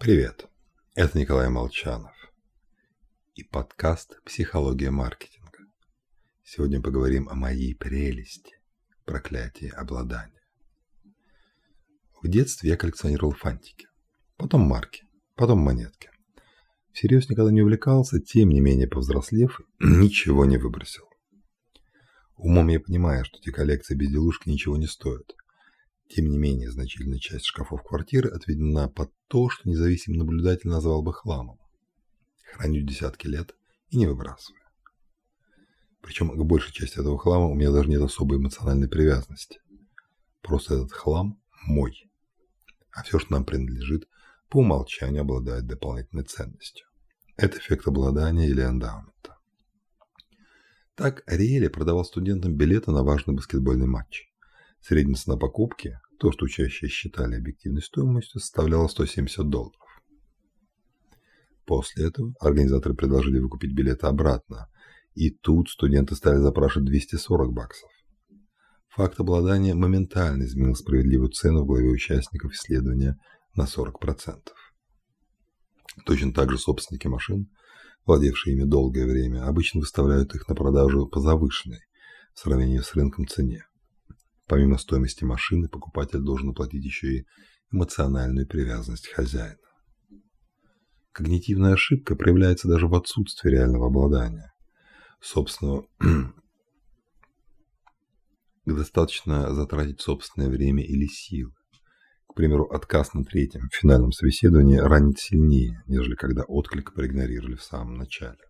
Привет, это Николай Молчанов и подкаст «Психология маркетинга». Сегодня поговорим о моей прелести, проклятии обладания. В детстве я коллекционировал фантики, потом марки, потом монетки. Всерьез никогда не увлекался, тем не менее, повзрослев, ничего не выбросил. Умом я понимаю, что эти коллекции безделушки ничего не стоят. Тем не менее, значительная часть шкафов квартиры отведена под то, что независимый наблюдатель назвал бы хламом. Храню десятки лет и не выбрасываю. Причем к большей части этого хлама у меня даже нет особой эмоциональной привязанности. Просто этот хлам мой. А все, что нам принадлежит, по умолчанию обладает дополнительной ценностью. Это эффект обладания или эндаумента. Так Ариэли продавал студентам билеты на важный баскетбольный матч. Средняя цена покупки, то, что учащие считали объективной стоимостью, составляла 170 долларов. После этого организаторы предложили выкупить билеты обратно, и тут студенты стали запрашивать 240 баксов. Факт обладания моментально изменил справедливую цену в голове участников исследования на 40%. Точно так же собственники машин, владевшие ими долгое время, обычно выставляют их на продажу по завышенной в сравнении с рынком цене. Помимо стоимости машины, покупатель должен оплатить еще и эмоциональную привязанность хозяина. Когнитивная ошибка проявляется даже в отсутствии реального обладания. Собственно, достаточно затратить собственное время или силы. К примеру, отказ на третьем финальном собеседовании ранит сильнее, нежели когда отклик проигнорировали в самом начале.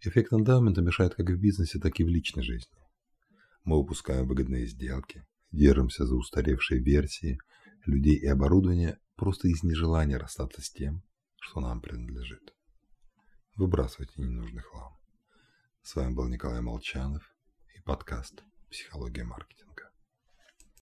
Эффект эндаумента мешает как в бизнесе, так и в личной жизни. Мы упускаем выгодные сделки, держимся за устаревшие версии людей и оборудования просто из нежелания расстаться с тем, что нам принадлежит. Выбрасывайте ненужный хлам. С вами был Николай Молчанов и подкаст «Психология маркетинга».